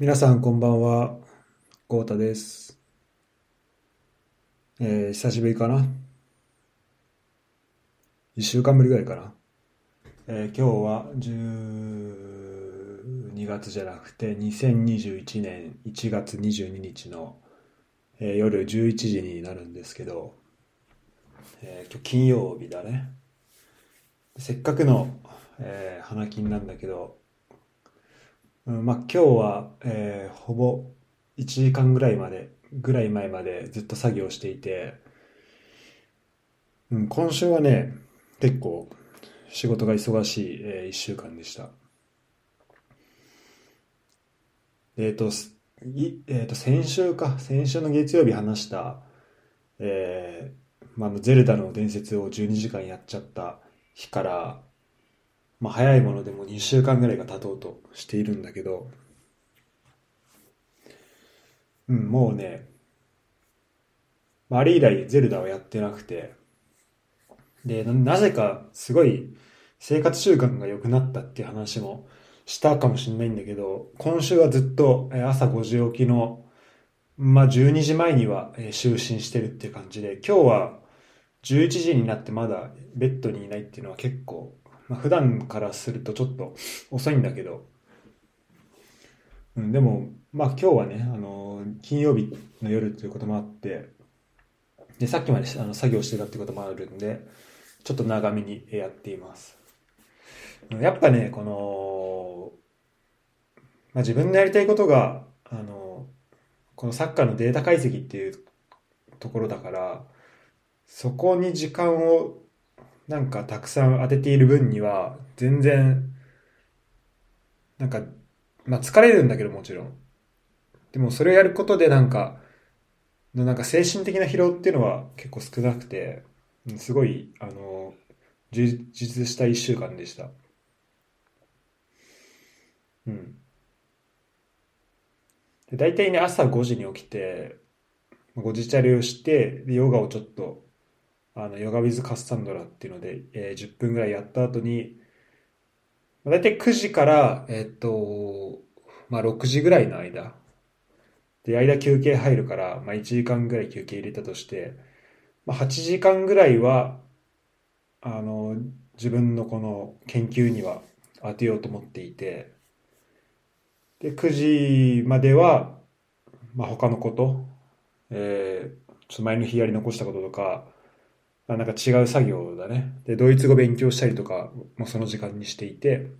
皆さんこんばんは、豪太です。えー久しぶりかな一週間ぶりぐらいかなえー今日は12月じゃなくて2021年1月22日の、えー夜11時になるんですけど、えー今日金曜日だね。せっかくの、えー花金なんだけど、うん、まあ今日は、えーほぼ1時間ぐらいまで、ぐらい前までずっと作業していて、うん、今週はね、結構仕事が忙しい、え1週間でした。えっと、いえーと、先週か、先週の月曜日話した、えーまあ、ゼルダの伝説を12時間やっちゃった日から、まあ、早いものでも2週間ぐらいが経とうとしているんだけど、うん、もうね、まああれ以来ゼルダをやってなくて、で、なぜかすごい生活習慣が良くなったっていう話もしたかもしれないんだけど、今週はずっと朝5時起きの、まあ12時前には就寝してるっていう感じで、今日は11時になってまだベッドにいないっていうのは結構、まあ、普段からするとちょっと遅いんだけど、うん、でも、まあ今日はね、あの金曜日の夜ということもあって、で、さっきまであの作業してたってこともあるんで、ちょっと長めにやっています。やっぱね、この、まあ、自分のやりたいことが、あの、このサッカーのデータ解析っていうところだから、そこに時間をなんかたくさん当てている分には、全然、なんか、まあ疲れるんだけどもちろん。でもそれをやることでなんか、のなんか精神的な疲労っていうのは結構少なくて、すごい、あの、充実した一週間でした。うん。で、大体ね、朝5時に起きて、5時チャレをして、で、ヨガをちょっと、あの、ヨガウィズカッサンドラっていうので、えー10分ぐらいやった後に、まあ大体9時から、えっと、まあ6時ぐらいの間、で、間休憩入るから、まあ1時間ぐらい休憩入れたとして、まあ8時間ぐらいは、あの、自分のこの研究には当てようと思っていて、で、9時までは、まあ他のこと、えーちょっと前の日やり残したこととか、あなんか違う作業だね。で、ドイツ語勉強したりとかもその時間にしていて、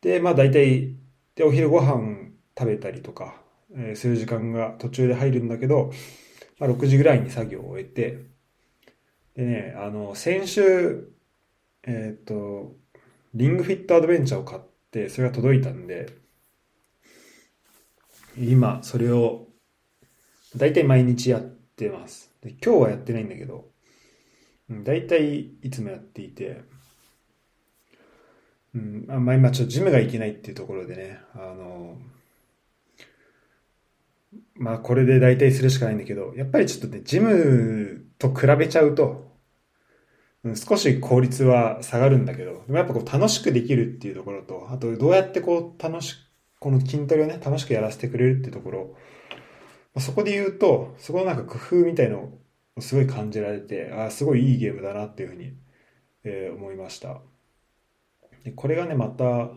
で、まあ大体、で、お昼ご飯食べたりとか、えーする時間が途中で入るんだけど、まあ6時ぐらいに作業を終えて、でね、あの、先週、えっと、リングフィットアドベンチャーを買って、それが届いたんで、今、それを、だいたい毎日やってます。で、今日はやってないんだけど、うんだいたいいつもやっていて、うん、あまあ今ちょっとジムが行けないっていうところでね、あの、まあこれで大体するしかないんだけど、やっぱりちょっとね、ジムと比べちゃうと、うん少し効率は下がるんだけど、でもやっぱこう楽しくできるっていうところと、あとどうやってこう楽しく、この筋トレをね、楽しくやらせてくれるっていうところ、そこで言うと、そこのなんか工夫みたいのをすごい感じられて、ああ、すごいいいゲームだなっていうふうに、えー思いました。で、これがね、また、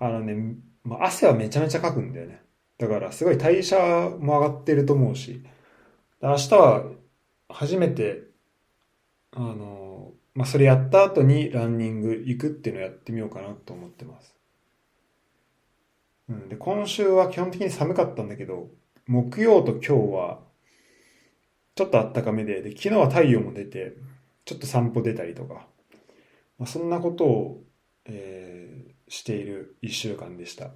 あのね、まあ、汗はめちゃめちゃかくんだよね。だから、すごい代謝も上がってると思うし、明日は初めて、あの、まあ、それやった後にランニング行くっていうのをやってみようかなと思ってます。うん、で、今週は基本的に寒かったんだけど、木曜と今日は、ちょっと暖かめで、で、昨日は太陽も出て、ちょっと散歩出たりとか、まあ、そんなことを、えーしている一週間でした。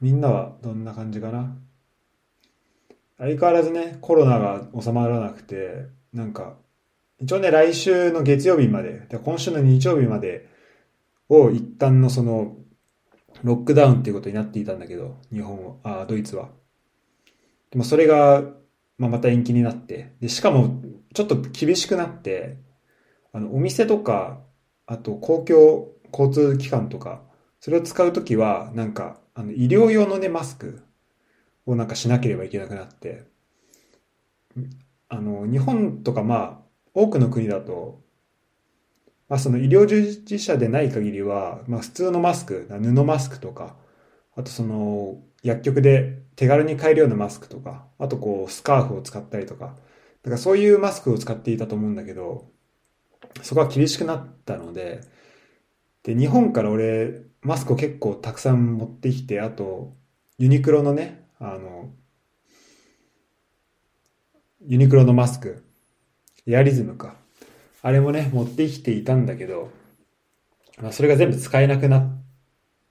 みんなはどんな感じかな？相変わらずね、コロナが収まらなくて、なんか、一応ね、来週の月曜日まで、で今週の日曜日までを一旦のその、ロックダウンっていうことになっていたんだけど、日本は、あ、ドイツは。でもそれが、まあ、また延期になって、で、しかも、ちょっと厳しくなって、あの、お店とか、あと公共交通機関とか、それを使うときは、なんか、あの、医療用のね、マスクをなんかしなければいけなくなって、あの、日本とかまあ、多くの国だと、まあその医療従事者でない限りは、まあ普通のマスク、布マスクとか、あとその、薬局で手軽に買えるようなマスクとか、あとこう、スカーフを使ったりとか、だからそういうマスクを使っていたと思うんだけど、そこは厳しくなったので、で、日本から俺、マスクを結構たくさん持ってきて、あと、ユニクロのね、あの、ユニクロのマスク、エアリズムか。あれもね、持ってきていたんだけど、まあ、それが全部使えなくなっ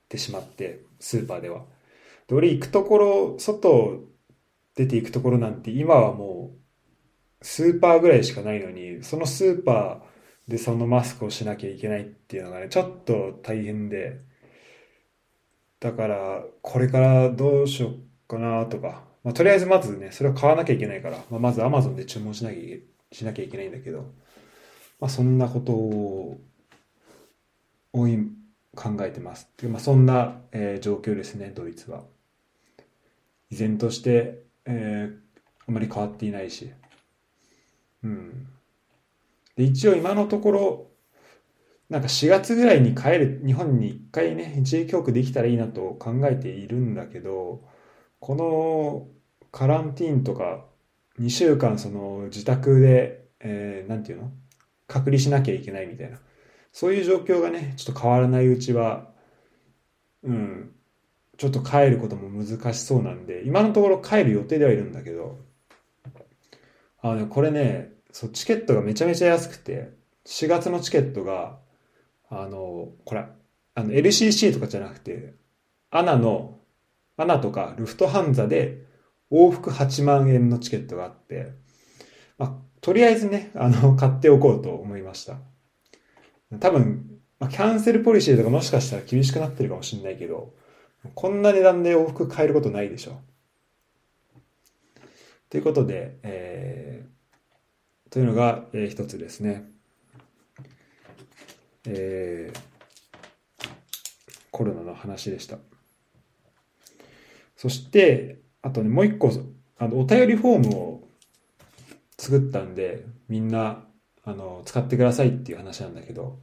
てしまって、スーパーでは。で、俺行くところ、外出て行くところなんて今はもう、スーパーぐらいしかないのに、そのスーパーでそのマスクをしなきゃいけないっていうのがね、ちょっと大変で、だから、これからどうしようかなとか、まあ、とりあえずまずね、それを買わなきゃいけないから、まあ、まず Amazon で注文しなきゃしなきゃいけないんだけど、まあ、そんなことを、考えてます。まあ、そんな、えー、状況ですね、ドイツは。依然として、えー、あまり変わっていないし。うん。で、一応今のところ、なんか4月ぐらいに帰る、日本に一回ね、一時帰国できたらいいなと考えているんだけど、このカランティーンとか、2週間その自宅で、えー、なんていうの？隔離しなきゃいけないみたいな。そういう状況がね、ちょっと変わらないうちは、うん、ちょっと帰ることも難しそうなんで、今のところ帰る予定ではいるんだけど、あのね、これね、そう、チケットがめちゃめちゃ安くて、4月のチケットが、あの、これ、あの、LCC とかじゃなくて、アナの、アナとかルフトハンザで往復8万円のチケットがあって、まあ、とりあえずね、あの、買っておこうと思いました。多分、まあ、キャンセルポリシーとかもしかしたら厳しくなってるかもしれないけど、こんな値段で往復買えることないでしょ。ということで、えー、というのが、えー、一つですね。えー、コロナの話でした。そして、あとね、もう一個、あの、お便りフォームを作ったんで、みんな、あの、使ってくださいっていう話なんだけど、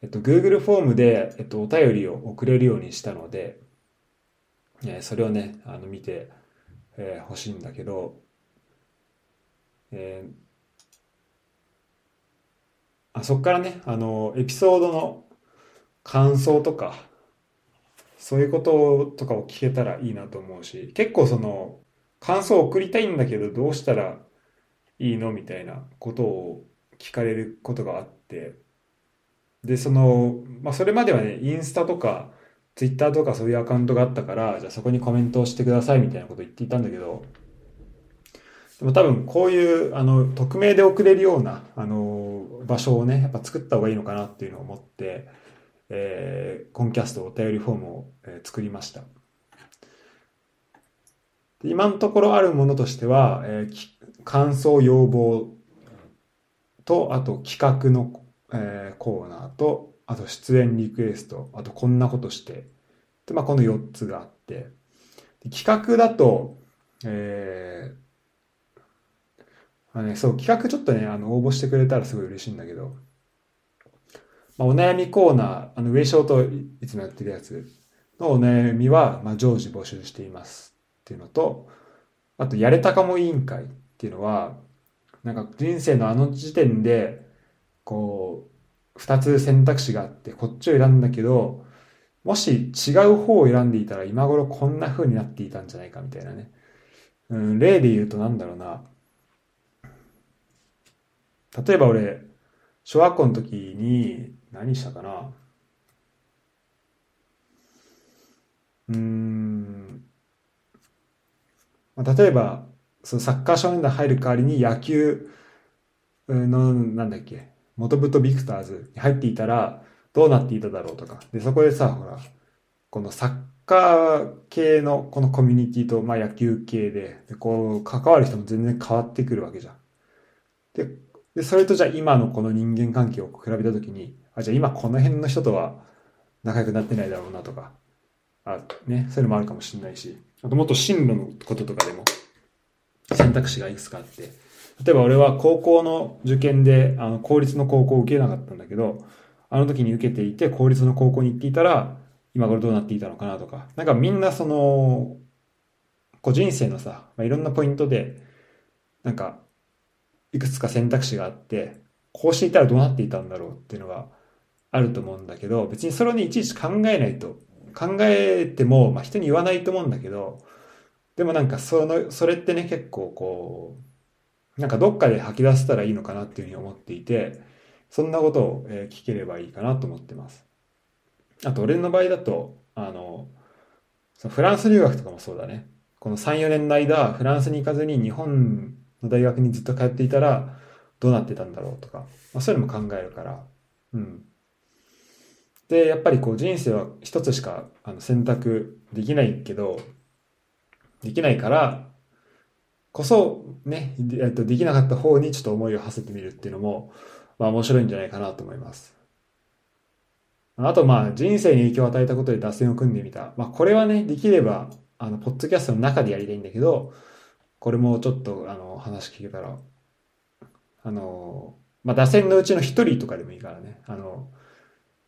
えっと、Google フォームで、えっと、お便りを送れるようにしたので、えー、それをね、あの、見て、えー、欲しいんだけど、えー、あそこからね、あの、エピソードの感想とか、そういうこととかを聞けたらいいなと思うし、結構その、感想を送りたいんだけど、どうしたらいいのみたいなことを聞かれることがあって、で、その、まあ、それまではね、インスタとか、ツイッターとかそういうアカウントがあったから、じゃあそこにコメントをしてくださいみたいなことを言っていたんだけど、でも多分こういう、あの、匿名で送れるような、あの、場所をね、やっぱ作った方がいいのかなっていうのを思って、えー、コンキャストお便りフォームを、え、作りました。今のところあるものとしては、えー、感想要望と、あと企画の、えー、コーナーと、あと出演リクエスト、あとこんなことして、で、まあ、この4つがあって、企画だと、えー、あね、そう、企画ちょっとね、あの、応募してくれたらすごい嬉しいんだけど、まあ、お悩みコーナー、あの、上昇といつもやってるやつのお悩みは、まあ、常時募集しています。っていうのと、あと、やれたかも委員会っていうのは、なんか人生のあの時点で、こう、二つ選択肢があって、こっちを選んだけど、もし違う方を選んでいたら今頃こんな風になっていたんじゃないかみたいなね。うん、例で言うとなんだろうな。例えば俺、小学校の時に何したかな。うん。まあ、例えば、そのサッカー少年団入る代わりに野球の、なんだっけ、元太ビクターズに入っていたら、どうなっていただろうとか。で、そこでさ、ほら、このサッカー系のこのコミュニティと、まあ野球系で、でこう、関わる人も全然変わってくるわけじゃん。で、でそれとじゃあ今のこの人間関係を比べたときに、あ、じゃあ今この辺の人とは仲良くなってないだろうなとか、あ、ね、そういうのもあるかもしれないし、あともっと進路のこととかでも選択肢がいくつかあって、例えば俺は高校の受験で、あの、公立の高校を受けなかったんだけど、あの時に受けていて、公立の高校に行っていたら、今頃どうなっていたのかなとか、なんかみんなその、こう人生のさ、まあ、いろんなポイントで、なんか、いくつか選択肢があって、こうしていたらどうなっていたんだろうっていうのがあると思うんだけど、別にそれをね、いちいち考えないと、考えても、まあ、人に言わないと思うんだけど、でもなんかその、それってね、結構こう、なんかどっかで吐き出せたらいいのかなっていうふうに思っていて、そんなことを聞ければいいかなと思ってます。あと、俺の場合だと、あの、そのフランス留学とかもそうだね。この3、4年の間、フランスに行かずに日本の大学にずっと通っていたら、どうなってたんだろうとか、まあ、そういうのも考えるから、うん。で、やっぱりこう人生は一つしかあの選択できないけど、できないから、こそね、えっと、できなかった方にちょっと思いを馳せてみるっていうのも、まあ面白いんじゃないかなと思います。あとまあ人生に影響を与えたことで脱線を組んでみた。まあこれはね、できれば、あの、ポッドキャストの中でやりたいんだけど、これもちょっとあの話聞けたら、あの、まあ脱線のうちの一人とかでもいいからね、あの、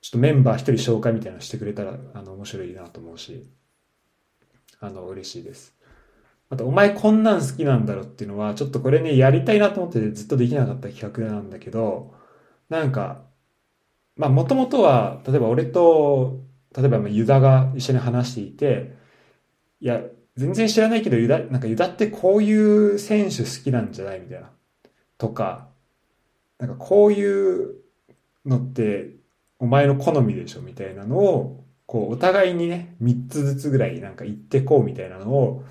ちょっとメンバー一人紹介みたいなのしてくれたら、あの、面白いなと思うし、あの、嬉しいです。あと、お前こんなん好きなんだろっていうのは、ちょっとこれね、やりたいなと思ってずっとできなかった企画なんだけど、なんか、まあ、もともとは、例えば俺と、例えばユダが一緒に話していて、いや、全然知らないけど、ユダ、なんかユダってこういう選手好きなんじゃないみたいな。とか、なんかこういうのってお前の好みでしょみたいなのを、こうお互いにね、3つずつぐらいなんか言ってこうみたいなのを、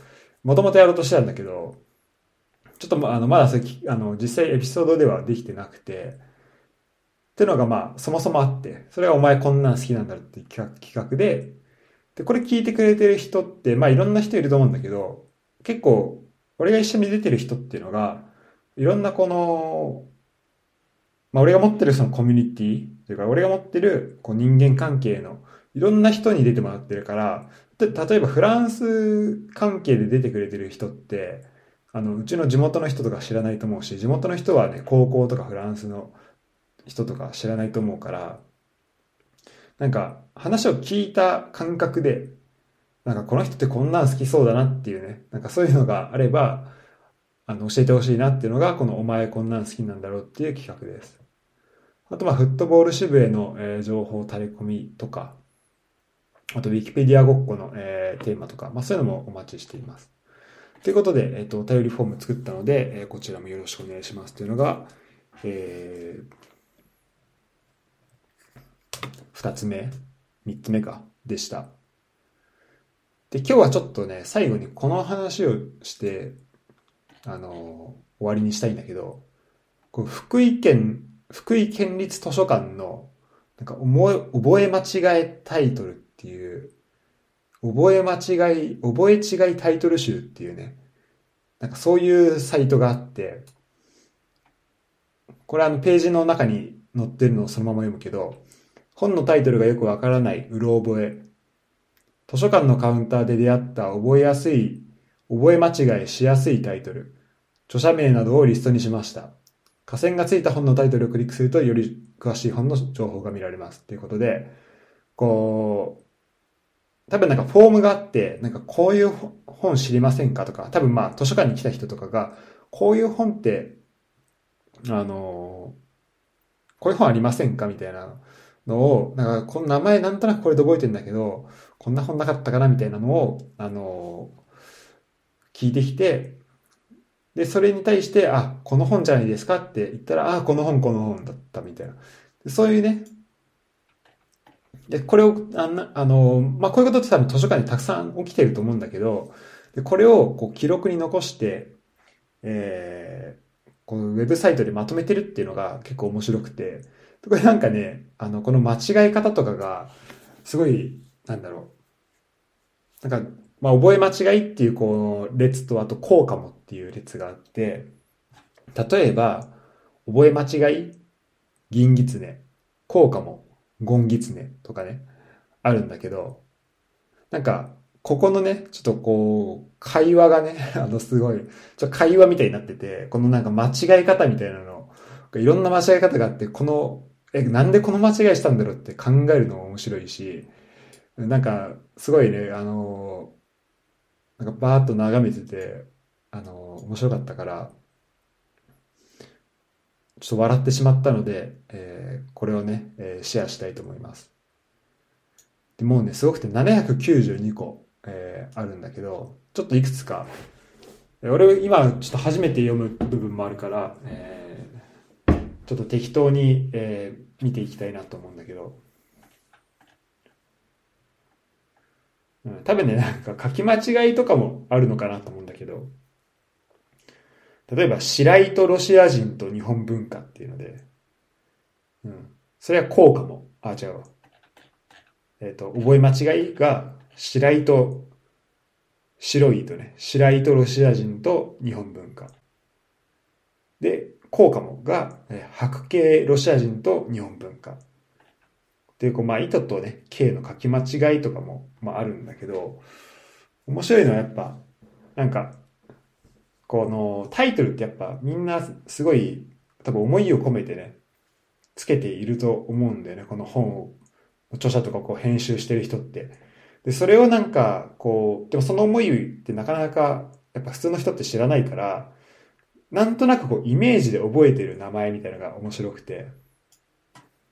もともとやろうとしてたんだけど、ちょっとあのまだそれあの実際エピソードではできてなくて、っていうのがまあそもそもあって、それはお前こんなん好きなんだっていう企画で、で、これ聞いてくれてる人って、まあいろんな人いると思うんだけど、結構俺が一緒に出てる人っていうのが、いろんなこの、まあ俺が持ってるそのコミュニティ、というか俺が持ってるこう人間関係のいろんな人に出てもらってるから、例えばフランス関係で出てくれてる人って、あの、うちの地元の人とか知らないと思うし、地元の人はね、高校とかフランスの人とか知らないと思うから、なんか話を聞いた感覚で、なんかこの人ってこんなん好きそうだなっていうね、なんかそういうのがあれば、あの、教えてほしいなっていうのが、このお前こんなん好きなんだろうっていう企画です。あと、まあ、フットボール支部への、えー、情報垂れ込みとか、あと、ウィキペディアごっこの、えー、テーマとか、まあ、そういうのもお待ちしています。ということで、えっ、ー、と、お便りフォーム作ったので、えー、こちらもよろしくお願いしますというのが、えー、二つ目、三つ目か、でした。で、今日はちょっとね、最後にこの話をして、あの、終わりにしたいんだけど、こう福井県、福井県立図書館の、なんか覚え間違えタイトルっていう、覚え間違い、覚え違いタイトル集っていうね、なんかそういうサイトがあって、これあのページの中に載ってるのをそのまま読むけど、本のタイトルがよくわからない、うろ覚え。図書館のカウンターで出会った覚えやすい覚え間違いしやすいタイトル、著者名などをリストにしました。下線がついた本のタイトルをクリックするとより詳しい本の情報が見られます。ということで、こう、多分なんかフォームがあって、なんかこういう本知りませんかとか、多分まあ図書館に来た人とかが、こういう本って、あの、こういう本ありませんかみたいなのを、なんかこの名前なんとなくこれで覚えてんだけど、こんな本なかったかなみたいなのを、あの、聞いてきて、で、それに対して、あ、この本じゃないですかって言ったら、あ、この本、この本だったみたいな。そういうね、で、これを、ああの、まあ、こういうことって多分図書館にたくさん起きてると思うんだけど、でこれをこう記録に残して、えー、このウェブサイトでまとめてるっていうのが結構面白くて、これなんかね、あの、この間違い方とかが、すごい、なんだろう。なんか、まあ、覚え間違いっていうこう列とあと効果もっていう列があって、例えば、覚え間違い、銀狐、効果もゴンギツネとかね、あるんだけど、なんか、ここのね、ちょっとこう、会話がね、あの、すごい、ちょ会話みたいになってて、このなんか間違い方みたいなの、いろんな間違い方があって、この、え、なんでこの間違いしたんだろうって考えるのも面白いし、なんか、すごいね、あの、なんかバーッと眺めてて、あの、面白かったから、ちょっと笑ってしまったので、えー、これをね、えー、シェアしたいと思います。でもうね、すごくて792個、えー、あるんだけど、ちょっといくつか、俺今ちょっと初めて読む部分もあるから、えー、ちょっと適当に、えー、見ていきたいなと思うんだけど、うん、多分ね、なんか書き間違いとかもあるのかなと思うんだけど、例えば、白井とロシア人と日本文化っていうので、うん。それはこうかも。あ、違う。えっ、ー、と、覚え間違いが、白井と、白いとね、白井とロシア人と日本文化。で、こうかもが、白系ロシア人と日本文化。っていう、こう、まあ、意図とね、系の書き間違いとかも、まあ、あるんだけど、面白いのはやっぱ、なんか、このタイトルってやっぱみんなすごい多分思いを込めてね、つけていると思うんだよね。この本を、著者とかこう編集してる人って。で、それをなんか、こう、でもその思いってなかなか、やっぱ普通の人って知らないから、なんとなくこうイメージで覚えてる名前みたいなのが面白くて、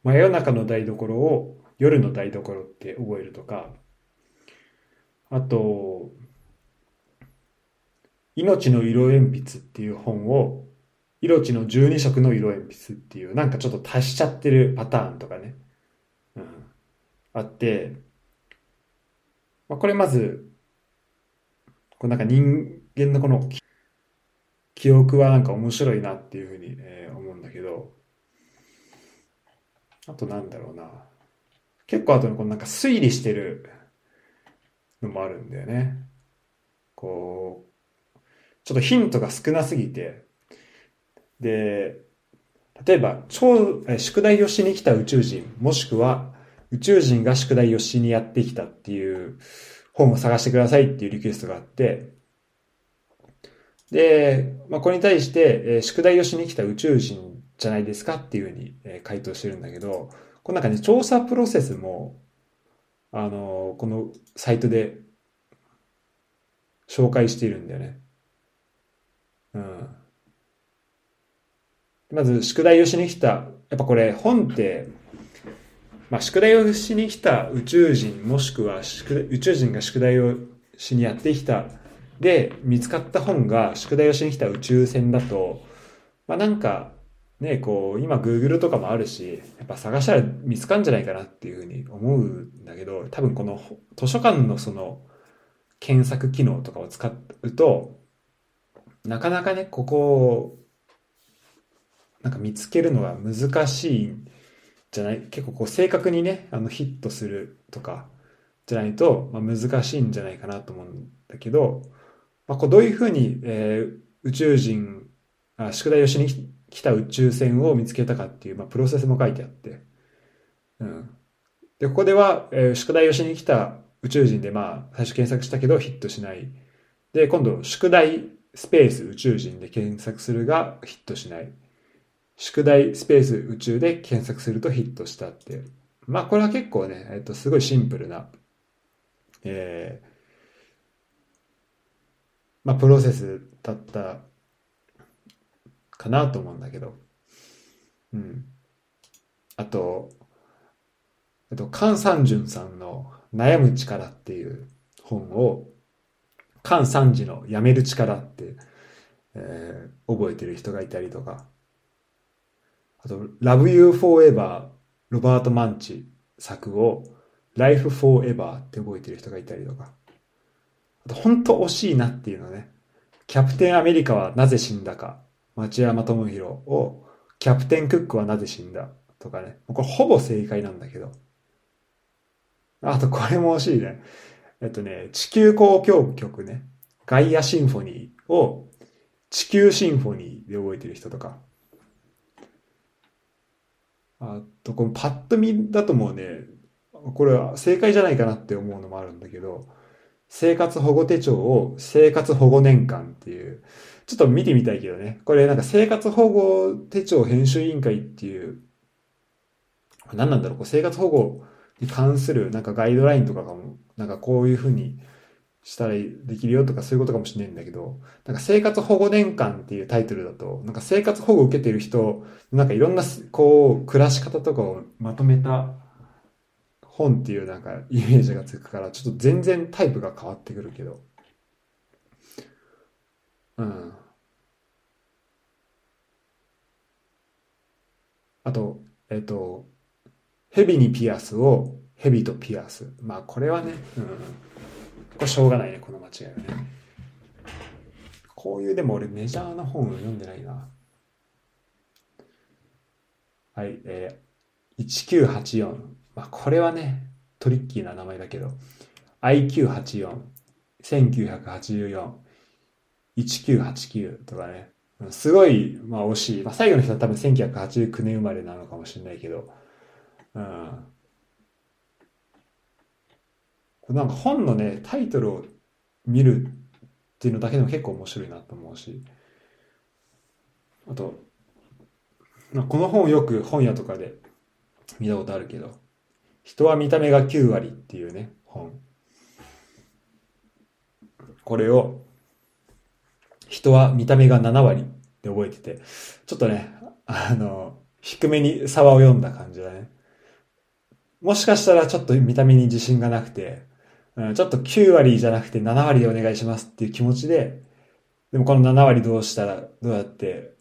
真夜中の台所を夜の台所って覚えるとか、あと、命の色鉛筆っていう本を、命の12色の色鉛筆っていう、なんかちょっと足しちゃってるパターンとかね、うん、あって、まあ、これまず、こうなんか人間のこの記憶はなんか面白いなっていうふうに、えー、思うんだけど、あとなんだろうな。結構あとこのなんか推理してるのもあるんだよね。こう、ちょっとヒントが少なすぎて、で、例えば、超、宿題をしに来た宇宙人、もしくは宇宙人が宿題をしにやってきたっていう本を探してくださいっていうリクエストがあって、で、まあ、これに対して、え宿題をしに来た宇宙人じゃないですかっていうふうに、え回答してるんだけど、この中ね、調査プロセスも、あの、このサイトで紹介しているんだよね。うん。まず、宿題をしに来た。やっぱこれ、本って、まあ、宿題をしに来た宇宙人、もしくは宇宙人が宿題をしにやってきた。で、見つかった本が宿題をしに来た宇宙船だと、まあ、なんか、ね、こう、今 Google とかもあるし、やっぱ探したら見つかんじゃないかなっていうふうに思うんだけど、多分この図書館のその検索機能とかを使うと、なかなかね、ここを、なんか見つけるのが難しいんじゃない？結構こう正確にね、あのヒットするとか、じゃないと、まあ、難しいんじゃないかなと思うんだけど、まあ、こうどういうふうに、えー、宇宙人あ、宿題をしに来た宇宙船を見つけたかっていう、まあ、プロセスも書いてあって、うん。で、ここでは、えー、宿題をしに来た宇宙人で、まあ、最初検索したけどヒットしない。で、今度、宿題スペース宇宙人で検索するがヒットしない。宿題スペース宇宙で検索するとヒットしたっていう。まあこれは結構ね、えっと、すごいシンプルな、えー、まあプロセスだったかなと思うんだけど。うん。あと、えっと、菅三淳さんの悩む力っていう本を菅三時のやめる力って、えー、覚えてる人がいたりとか、あと、Love You Forever ロバート・マンチ作を Life Forever って覚えてる人がいたりとか、あと、本当惜しいなっていうのね、キャプテンアメリカはなぜ死んだか、町山智博をキャプテンクックはなぜ死んだとかね、これほぼ正解なんだけど、あとこれも惜しいね。えっとね、地球交響曲ね、ガイアシンフォニーを地球シンフォニーで覚えてる人とか、あと、このパッと見だともうね、これは正解じゃないかなって思うのもあるんだけど、生活保護手帳を生活保護年間っていう、ちょっと見てみたいけどね。これなんか生活保護手帳編集委員会っていう、何なんだろう、こう生活保護に関するなんかガイドラインとかがも、なんかこういうふうにしたらできるよとかそういうことかもしれないんだけど、なんか生活保護年間っていうタイトルだと、なんか生活保護を受けてる人、なんかいろんなこう暮らし方とかをまとめた本っていうなんかイメージがつくから、ちょっと全然タイプが変わってくるけど。うん。あと、えっと、蛇にピアスを蛇とピアス。まあこれはね、うん。これしょうがないね、この間違いはね。こういう、でも俺メジャーな本を読んでないな。はい、えー、1984。まあこれはね、トリッキーな名前だけど、IQ84、1984、1989とかね、すごい、まあ惜しい。まあ最後の人は多分1989年生まれなのかもしれないけど、うん。なんか本のね、タイトルを見るっていうのだけでも結構面白いなと思うし。あと、この本よく本屋とかで見たことあるけど、人は見た目が9割っていうね、本。これを、人は見た目が7割って覚えてて、ちょっとね、あの、低めに沢を読んだ感じだね。もしかしたらちょっと見た目に自信がなくて、うん、ちょっと9割じゃなくて7割でお願いしますっていう気持ちで、でもこの7割どうしたら、どうやって、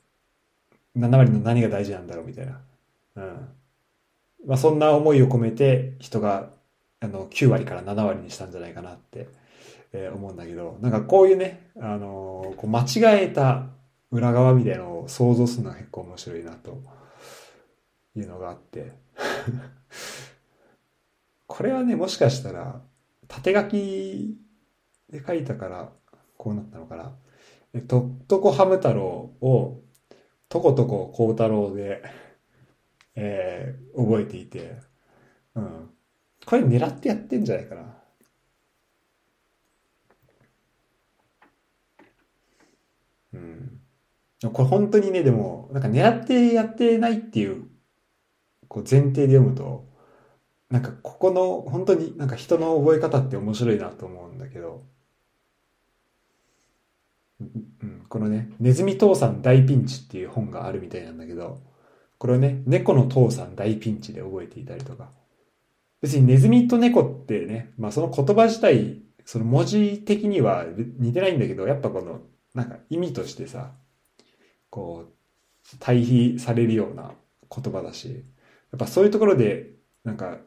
7割の何が大事なんだろうみたいな。うん。まあそんな思いを込めて人が、あの、9割から7割にしたんじゃないかなって、えー、思うんだけど、なんかこういうね、あのー、こう間違えた裏側みたいなのを想像するのは結構面白いなというのがあってこれはね、もしかしたら、縦書きで書いたから、こうなったのかな。え、とっとこハム太郎を、とことこ孝太郎で、えー、覚えていて、うん。これ狙ってやってんじゃないかな。うん。これ本当にね、でも、なんか狙ってやってないっていう、こう前提で読むと、なんかここの本当になんか人の覚え方って面白いなと思うんだけど、うん、このね、ネズミ父さん大ピンチっていう本があるみたいなんだけど、これをね、猫の父さん大ピンチで覚えていたりとか。別にネズミと猫ってね、まあその言葉自体、その文字的には似てないんだけど、やっぱこの、なんか意味としてさ、こう、対比されるような言葉だし、やっぱそういうところで、なんか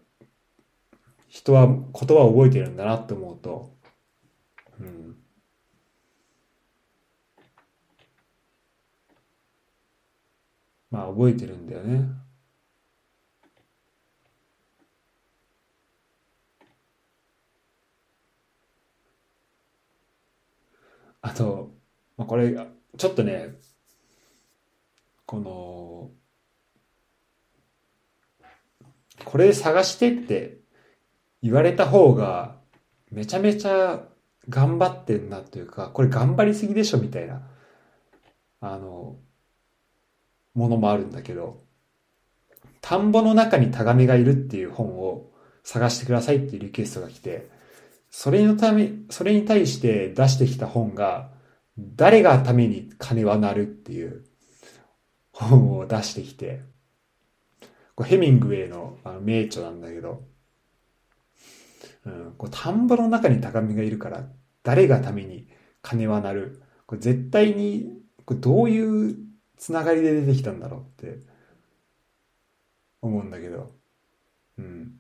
人は言葉を覚えてるんだなって思うと、うん。まあ覚えてるんだよね。あと、まあ、これ、ちょっとね、この、これ探してって言われた方がめちゃめちゃ頑張ってんなというか、これ頑張りすぎでしょみたいな、あの、ものもあるんだけど、田んぼの中にタガメがいるっていう本を探してくださいっていうリクエストが来て、それのため、それに対して出してきた本が、誰がために金は鳴るっていう本を出してきて、これヘミングウェイのあの名著なんだけど、うん、こう田んぼの中に高みがいるから、誰がために金は鳴る？これ絶対に、これどういうつながりで出てきたんだろうって思うんだけど。うん。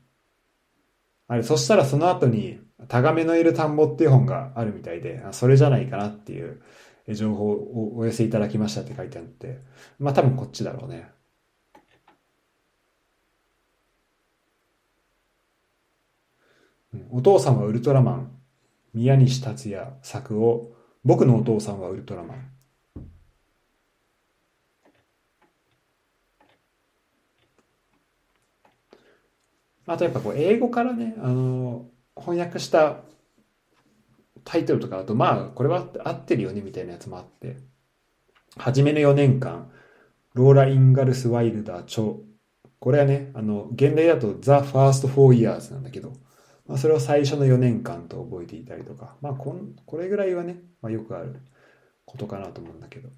あれ、そしたらその後に、タガメのいる田んぼっていう本があるみたいで、それじゃないかなっていう情報をお寄せいただきましたって書いてあって、まあ多分こっちだろうね。お父さんはウルトラマン、宮西達也作を、僕のお父さんはウルトラマン。あとやっぱこう英語からね、あの、翻訳したタイトルとかだと、まあ、これは合ってるよねみたいなやつもあって、初めの4年間、ローラ・インガルス・ワイルダー著、これはね、あの、現代だと The First Four Years なんだけど、まあ、それを最初の4年間と覚えていたりとか、まあこん、これぐらいはね、まあ、よくあることかなと思うんだけど。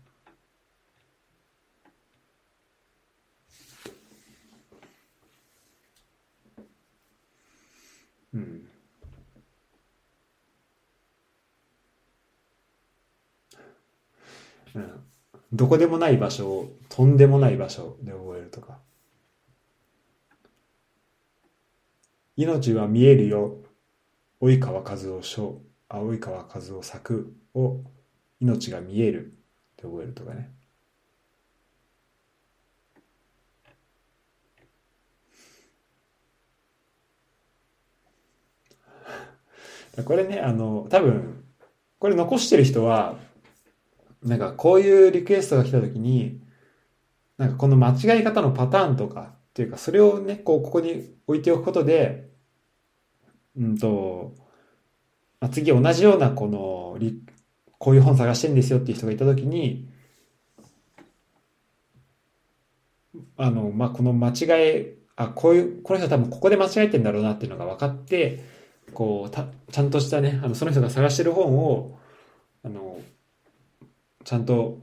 うん。うん、どこでもない場所をとんでもない場所で覚えるとか。命は見えるよ。及川和夫書、及川和夫作を命が見えるって覚えるとかね。これね、あの、多分、これ残してる人は、なんかこういうリクエストが来た時に、なんかこの間違い方のパターンとかっていうか、それをね、こう、ここに置いておくことで、うんと、まあ、次同じようなこの、こういう本探してんですよっていう人がいた時に、あの、まあ、この間違い、あ、こういう、この人多分ここで間違えてんだろうなっていうのが分かって、こう、た、ちゃんとしたね、あの、その人が探してる本を、あの、ちゃんと、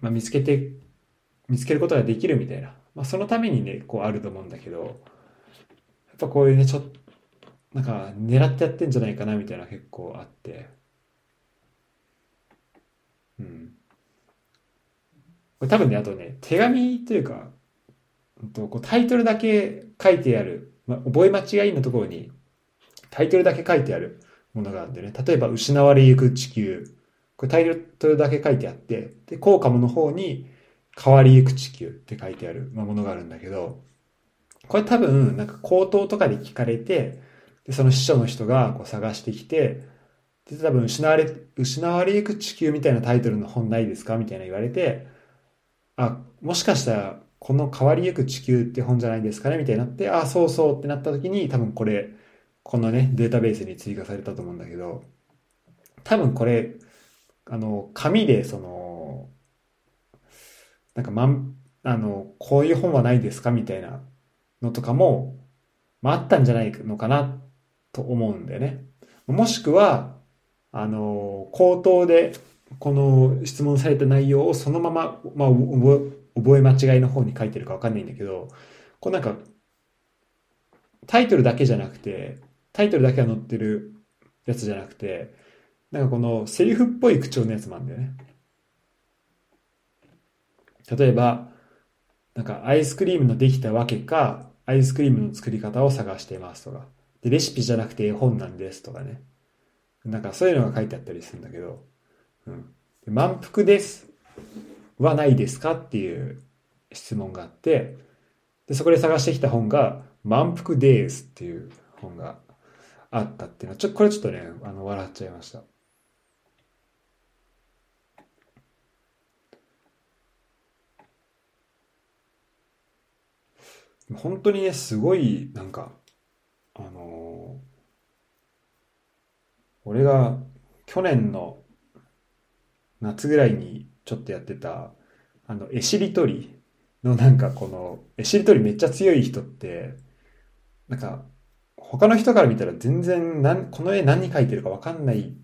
まあ、見つけて、見つけることができるみたいな。まあ、そのためにね、こうあると思うんだけど、やっぱこういうね、ちょっと、なんか狙ってやってんじゃないかなみたいな結構あって。うん。これ多分ね、あとね、手紙というか、とこうタイトルだけ書いてある、まあ、覚え間違いのところにタイトルだけ書いてあるものがあるんでね、例えば失われゆく地球、これタイトルだけ書いてあって、で、効果もの方に変わりゆく地球って書いてあるものがあるんだけど、これ多分、なんか口頭とかで聞かれて、で、その師匠の人がこう探してきて、で、多分失われ、失われゆく地球みたいなタイトルの本ないですか？みたいな言われて、あ、もしかしたらこの変わりゆく地球って本じゃないですかね？みたいになって、あ、そうそうってなった時に多分これ、このね、データベースに追加されたと思うんだけど、多分これ、あの、紙でその、なんかまん、あの、こういう本はないですかみたいなのとかも、まあ、あったんじゃないのかなと思うんだよね。もしくは、あの、口頭でこの質問された内容をそのまま、まあ、覚え間違いの方に書いてるかわかんないんだけど、こうなんか、タイトルだけじゃなくて、タイトルだけが載ってるやつじゃなくて、なんかこのセリフっぽい口調のやつもあるんだよね。例えば、なんかアイスクリームのできたわけか、アイスクリームの作り方を探していますとか。で、レシピじゃなくて絵本なんですとかね。なんかそういうのが書いてあったりするんだけど、うん。満腹ですはないですかっていう質問があって、で、そこで探してきた本が、満腹ですっていう本があったっていうのは、ちょ、これちょっとね、あの、笑っちゃいました。本当にね、すごい、なんか、あのー、俺が去年の夏ぐらいにちょっとやってた、あの、絵しりとりのなんかこの、絵しりとりめっちゃ強い人って、なんか、他の人から見たら全然なん、この絵何描いてるかわかんない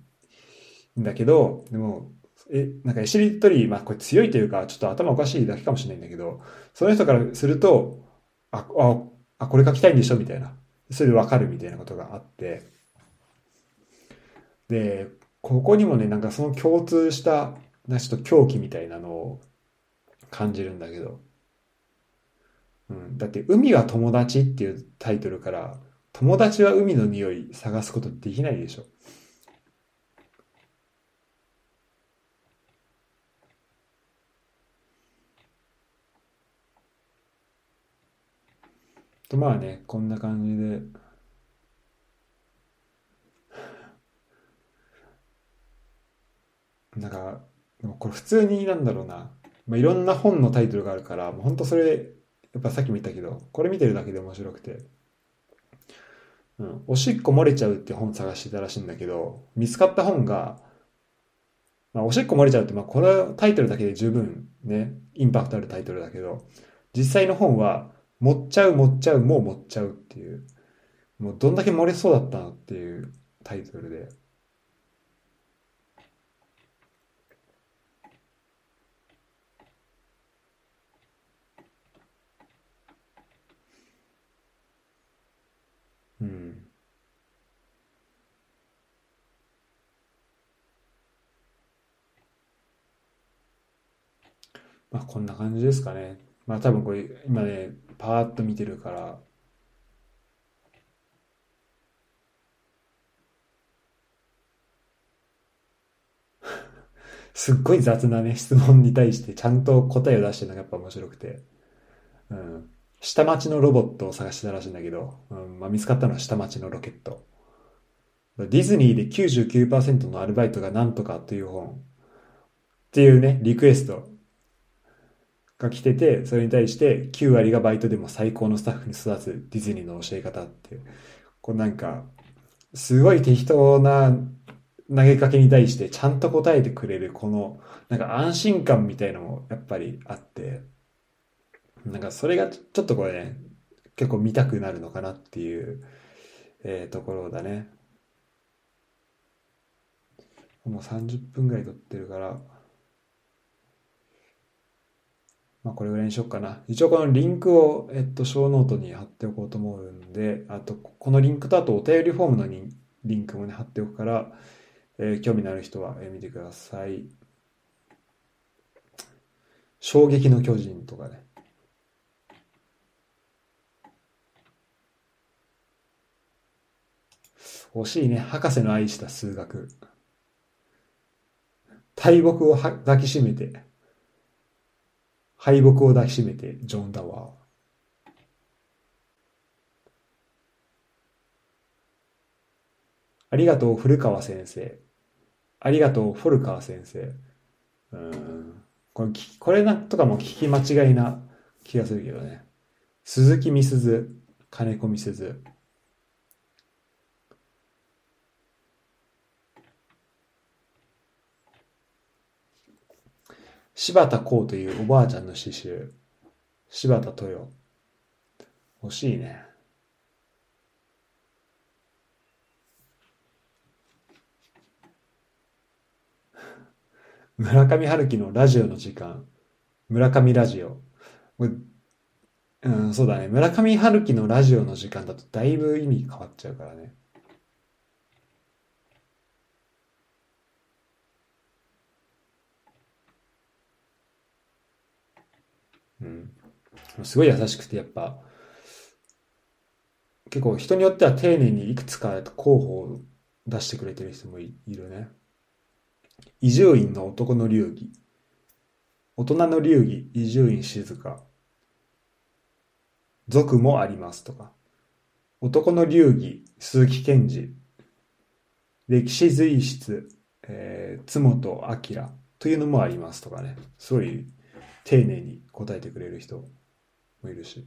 んだけど、でも、え、なんか絵しりとり、まあこれ強いというか、ちょっと頭おかしいだけかもしれないんだけど、その人からすると、あ、あ、これ書きたいんでしょ？みたいな。それでわかるみたいなことがあって。で、ここにもね、なんかその共通した、なちょっと狂気みたいなのを感じるんだけど。うん。だって、海は友達っていうタイトルから、友達は海の匂い探すことできないでしょ。とまあね、こんな感じで。なんか、でもこれ普通になんだろうな。まあ、いろんな本のタイトルがあるから、もう本当それやっぱさっきも言ったけど、これ見てるだけで面白くて、うん、おしっこ漏れちゃうって本探してたらしいんだけど、見つかった本が、まあ、おしっこ漏れちゃうって、まあ、これタイトルだけで十分ね、インパクトあるタイトルだけど、実際の本は、持っちゃう、持っちゃう、もう持っちゃうっていう、もうどんだけ漏れそうだったのっていうタイトルで、うん。まあこんな感じですかね。まあ多分これ今ね、パーッと見てるから、すっごい雑なね、質問に対してちゃんと答えを出してるのがやっぱ面白くて。うん。下町のロボットを探してたらしいんだけど、うんまあ、見つかったのは下町のロケット。ディズニーで99%のアルバイトがなんとかという本っていうね、リクエストが来てて、それに対して9割がバイトでも最高のスタッフに育つディズニーの教え方って、こうなんか、すごい適当な投げかけに対してちゃんと答えてくれるこの、なんか安心感みたいのもやっぱりあって、なんかそれがちょっとこれね、結構見たくなるのかなっていう、えー、ところだね。もう30分ぐらい撮ってるから、まあこれぐらいにしよっかな。一応このリンクを、えっと、ショーノートに貼っておこうと思うんで、あと、このリンクとあとお便りフォームのリンクもね、貼っておくから、えー、興味のある人は、えー、見てください。衝撃の巨人とかね。惜しいね。博士の愛した数学。大木を抱きしめて、敗北を抱きしめて、ジョン・ダワー。ありがとう、古川先生。ありがとう、フォルカー先生。うん。これ、これなとかも聞き間違いな気がするけどね。鈴木みすず、金子みすず。柴田光というおばあちゃんの詩集。柴田豊。欲しいね。村上春樹のラジオの時間。村上ラジオ。うん、そうだね。村上春樹のラジオの時間だとだいぶ意味変わっちゃうからね。うん。すごい優しくて、やっぱ、結構人によっては丁寧にいくつか候補を出してくれてる人もいるね。伊集院の男の流儀。大人の流儀、伊集院静香。族もありますとか。男の流儀、鈴木健二。歴史随筆、えー、津本明というのもありますとかね。すごい丁寧に答えてくれる人もいるし。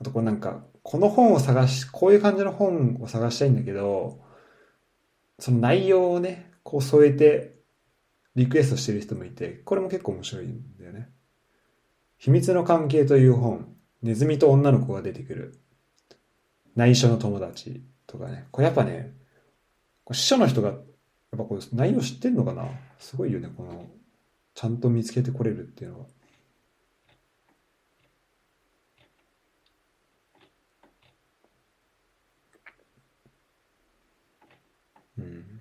あとこうなんか、この本を探し、こういう感じの本を探したいんだけど、その内容をね、こう添えてリクエストしてる人もいて、これも結構面白いんだよね。秘密の関係という本、ネズミと女の子が出てくる。内緒の友達とかね。これやっぱね、司書の人が、やっぱこう内容知ってんのかな？すごいよね、このちゃんと見つけてこれるっていうのは。うん。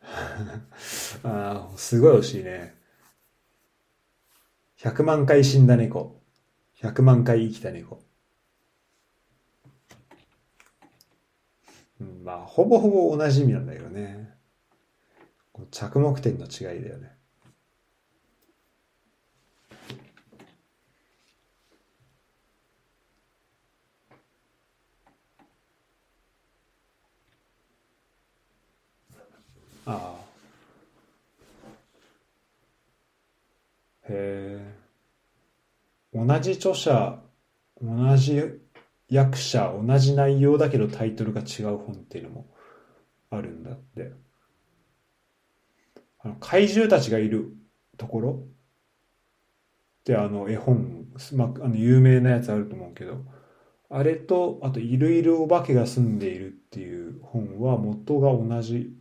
ああ、すごい惜しいね。100万回死んだ猫。100万回生きた猫。まあ、ほぼほぼ同じ意味なんだけどね。着目点の違いだよね。ああ。へえ。同じ著者、同じ役者、同じ内容だけどタイトルが違う本っていうのもあるんだって。あの怪獣たちがいるところってあの絵本、まあ、あの有名なやつあると思うけど、あれと、あと、いるいるお化けが住んでいるっていう本は元が同じ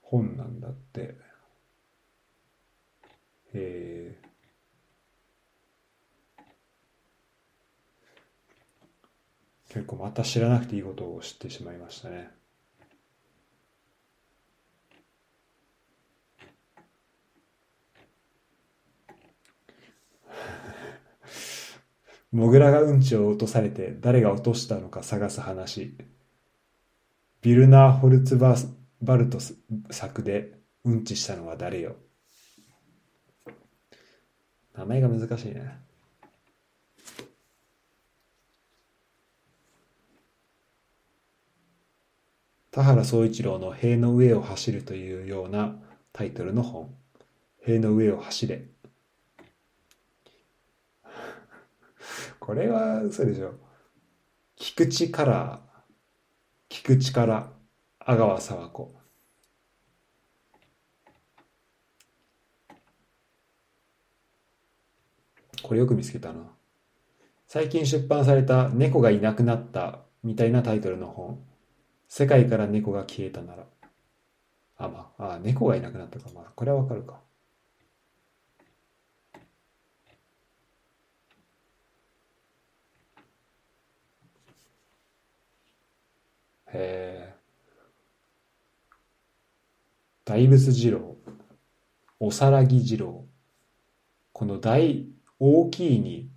本なんだって。え結構また知らなくていいことを知ってしまいましたね。モグラがうんちを落とされて誰が落としたのか探す話。ビルナー・ホルツババルト作でうんちしたのは誰よ。名前が難しいね。田原総一郎の塀の上を走るというようなタイトルの本。塀の上を走れ。これは嘘でしょ。菊池カラー、菊池から阿川佐和子。これよく見つけたな。最近出版された猫がいなくなったみたいなタイトルの本。世界から猫が消えたなら。あ、まあ、あ猫がいなくなったか。まあ、これはわかるか。え、大仏二郎、おさらぎ二郎、この大、大きいに、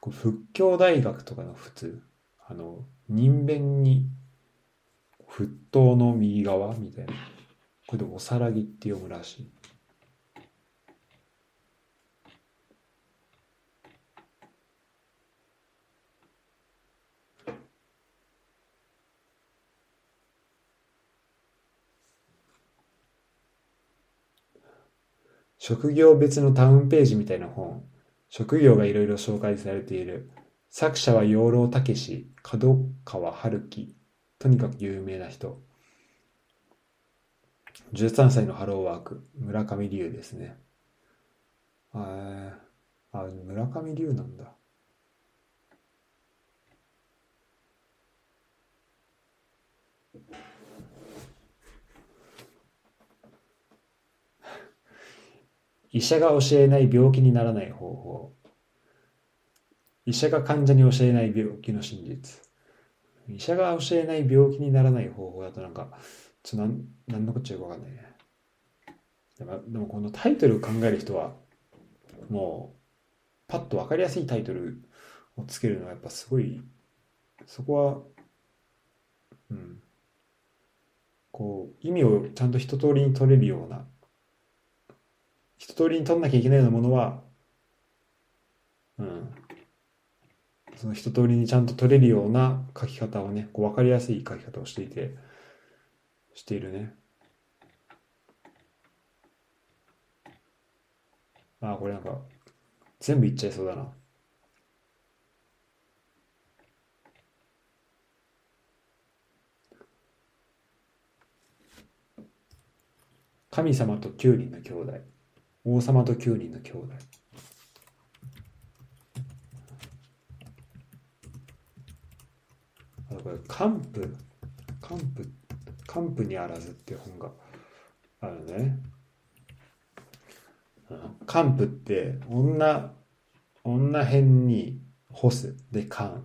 仏教大学とかの普通、あの、人弁に、沸騰の右側みたいな。これでおさらぎって読むらしい。職業別のタウンページみたいな本、職業がいろいろ紹介されている。作者は養老孟司、角川春樹。とにかく有名な人。13歳のハローワーク、村上龍ですね。ああ、村上龍なんだ。医者が教えない病気にならない方法。医者が患者に教えない病気の真実。医者が教えない病気にならない方法だとなんか、ちょっと何のこっちゃよくわかんないね。でもでもこのタイトルを考える人は、もう、パッとわかりやすいタイトルをつけるのはやっぱすごい、そこは、うん、こう、意味をちゃんと一通りに取れるような一通りに取んなきゃいけないようなものは、うん、その一通りにちゃんと取れるような書き方をね、こう分かりやすい書き方をしていて、しているね。ああ、これなんか、全部いっちゃいそうだな。神様と9人の兄弟。王様と9人の兄弟あとこれ「カンプ」「カンプ」「カンプにあらず」っていう本があるね「カンプ」って女女編に干す。で「カン」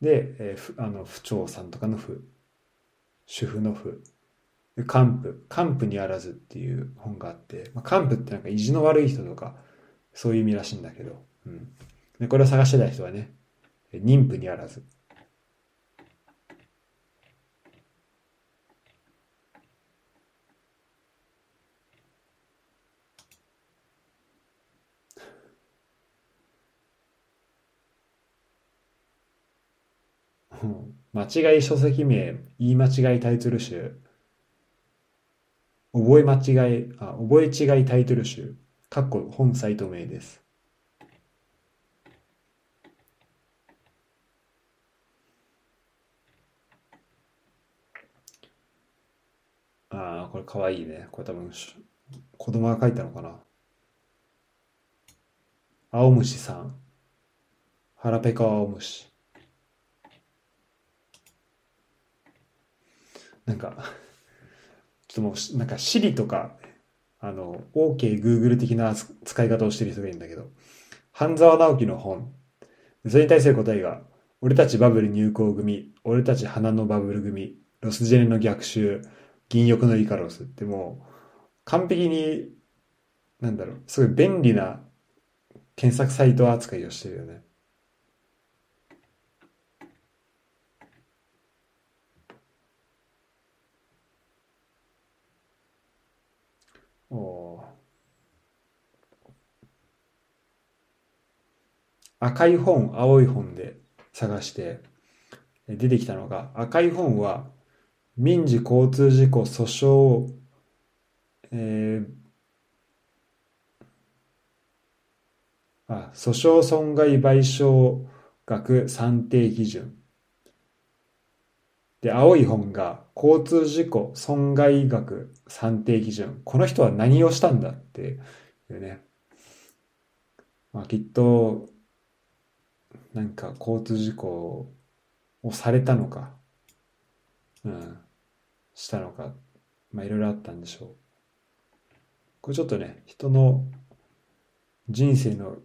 で、えー、あの不調さんとかの「不」主婦の「不」カンプ、カンプにあらずっていう本があって、まあ、カンプってなんか意地の悪い人とか、そういう意味らしいんだけど、うん。で、これを探してた人はね、妊婦にあらず。間違い書籍名、言い間違いタイトル集、覚え間違い、あ、覚え違いタイトル集、かっこ本サイト名です。ああ、これかわいいね。これ多分、子供が書いたのかな。青虫さん。腹ペコ青虫。なんか、ちょっともう、なんか Siri とか、あの、OK Google 的な使い方をしてる人がいるんだけど、半沢直樹の本。それに対する答えが、俺たちバブル入校組、俺たち花のバブル組、ロスジェネの逆襲、銀翼のイカロスってもう、完璧に、なんだろう、すごい便利な検索サイト扱いをしてるよね。お赤い本、青い本で探して出てきたのが、赤い本は民事交通事故訴訟、えー、あ訴訟損害賠償額算定基準。で、青い本が交通事故損害額算定基準。この人は何をしたんだっていうね。まあきっと、なんか交通事故をされたのか。うん。したのか、まあいろいろあったんでしょう。これちょっとね、人の人生の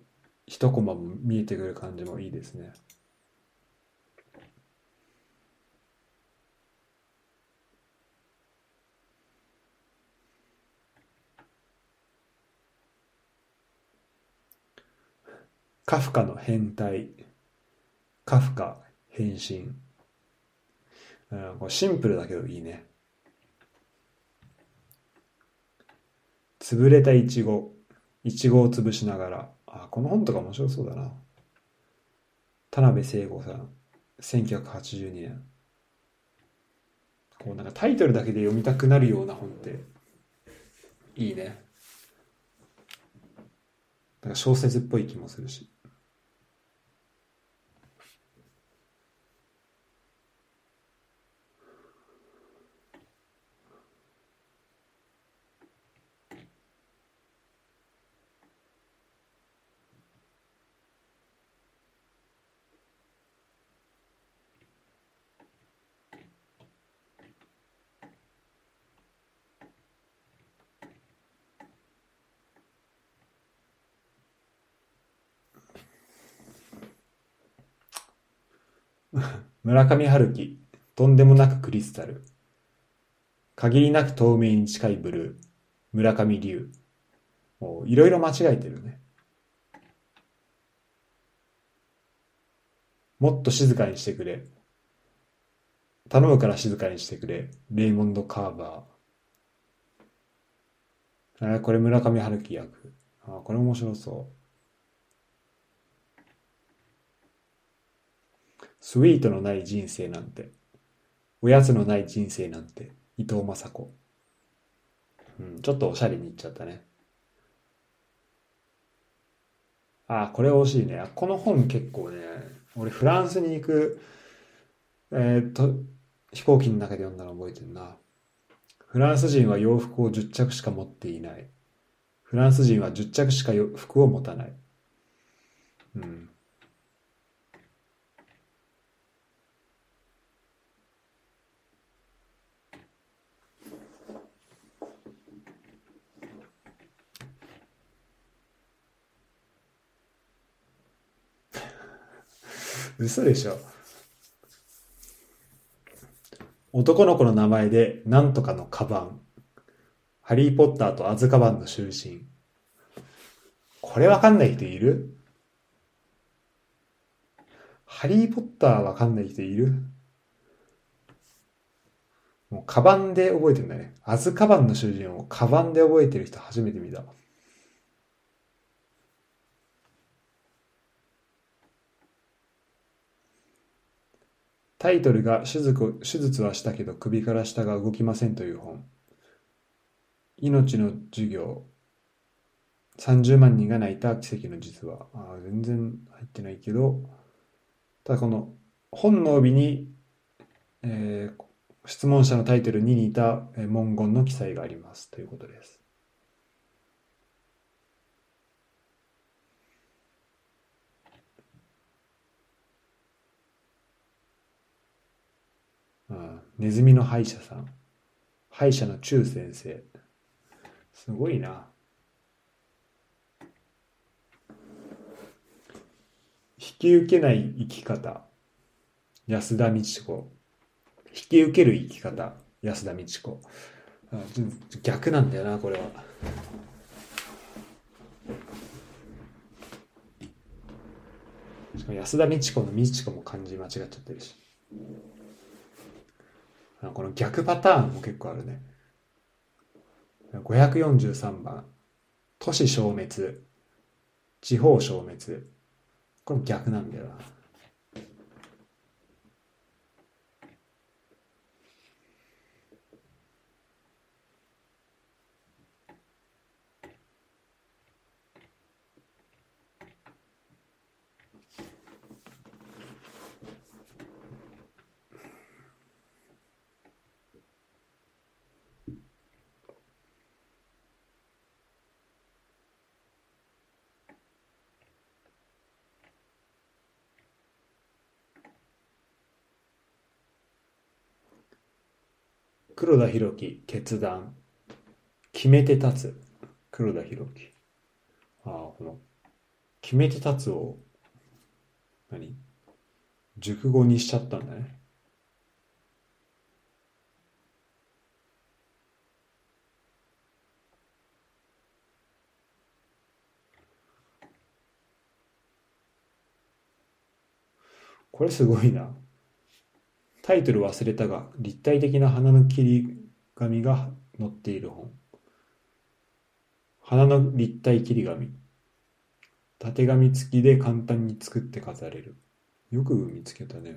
一コマも見えてくる感じもいいですね。カフカの変態、カフカ変身。うん、これシンプルだけどいいね。潰れたイチゴ、イチゴを潰しながら。あ、この本とか面白そうだな。田辺聖子さん、1982年。こうなんかタイトルだけで読みたくなるような本っていいね。なんか小説っぽい気もするし。村上春樹、とんでもなくクリスタル。限りなく透明に近いブルー。村上龍。もういろいろ間違えてるね。もっと静かにしてくれ。頼むから静かにしてくれ。レイモンド・カーバー。あこれ村上春樹役。あこれ面白そう。スイートのない人生なんて。おやつのない人生なんて。伊藤雅子。うん、ちょっとおしゃれにいっちゃったね。あ、これ惜しいね。この本結構ね、俺フランスに行く、えー、っと、飛行機の中で読んだの覚えてるな。フランス人は洋服を10着しか持っていない。フランス人は10着しか服を持たない。うん。嘘でしょ。男の子の名前で、なんとかのカバン。ハリーポッターとアズカバンの囚人。これわかんない人いる？ハリーポッターわかんない人いる？もう、カバンで覚えてるんだね。アズカバンの囚人をカバンで覚えてる人初めて見た。タイトルが手術はしたけど首から下が動きませんという本。命の授業。30万人が泣いた奇跡の実話。あ全然入ってないけど。ただこの本の帯に、えー質問者のタイトルに似た文言の記載があります。ということですあーネズミの歯医者さん。歯医者の中先生。すごいな。引き受けない生き方。安田美智子。引き受ける生き方。安田美智子。逆なんだよなこれは。しかも安田美智子の美智子も漢字間違っちゃってるし。この逆パターンも結構あるね。543番。都市消滅。地方消滅。これも逆なんだよな。黒田博樹決断。決めて立つ。黒田博樹。ああこの決めて立つを何？熟語にしちゃったんだね。これすごいな。タイトル忘れたが立体的な花の切り紙が載っている本。花の立体切り紙。縦紙付きで簡単に作って飾れる。よく見つけたね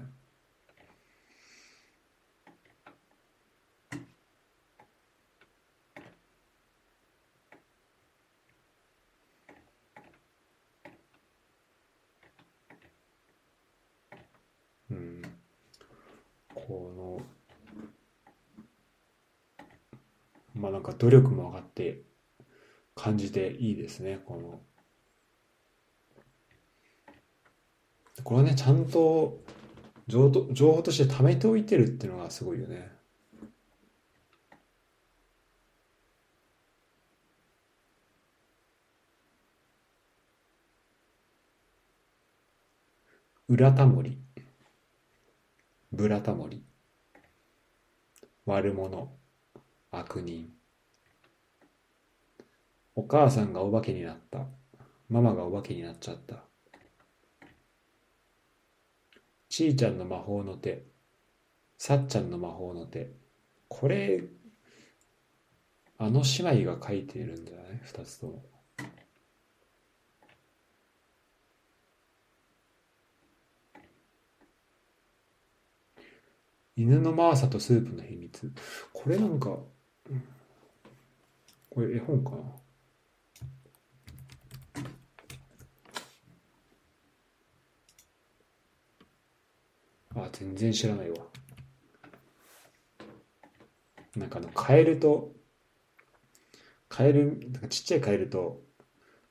うんこのまあなんか努力も上がって感じていいですねこの。これはねちゃんと情と情報として貯めておいてるっていうのがすごいよね。裏タモリ。ブラタモリ。悪者。悪人。お母さんがお化けになった。ママがお化けになっちゃった。ちーちゃんの魔法の手。さっちゃんの魔法の手。これあの姉妹が書いてるんじゃない？二つとも。犬のマーサとスープの秘密。これなんかこれ絵本かな？あ全然知らないわ。なんかあのカエルとカエルなんかちっちゃいカエルと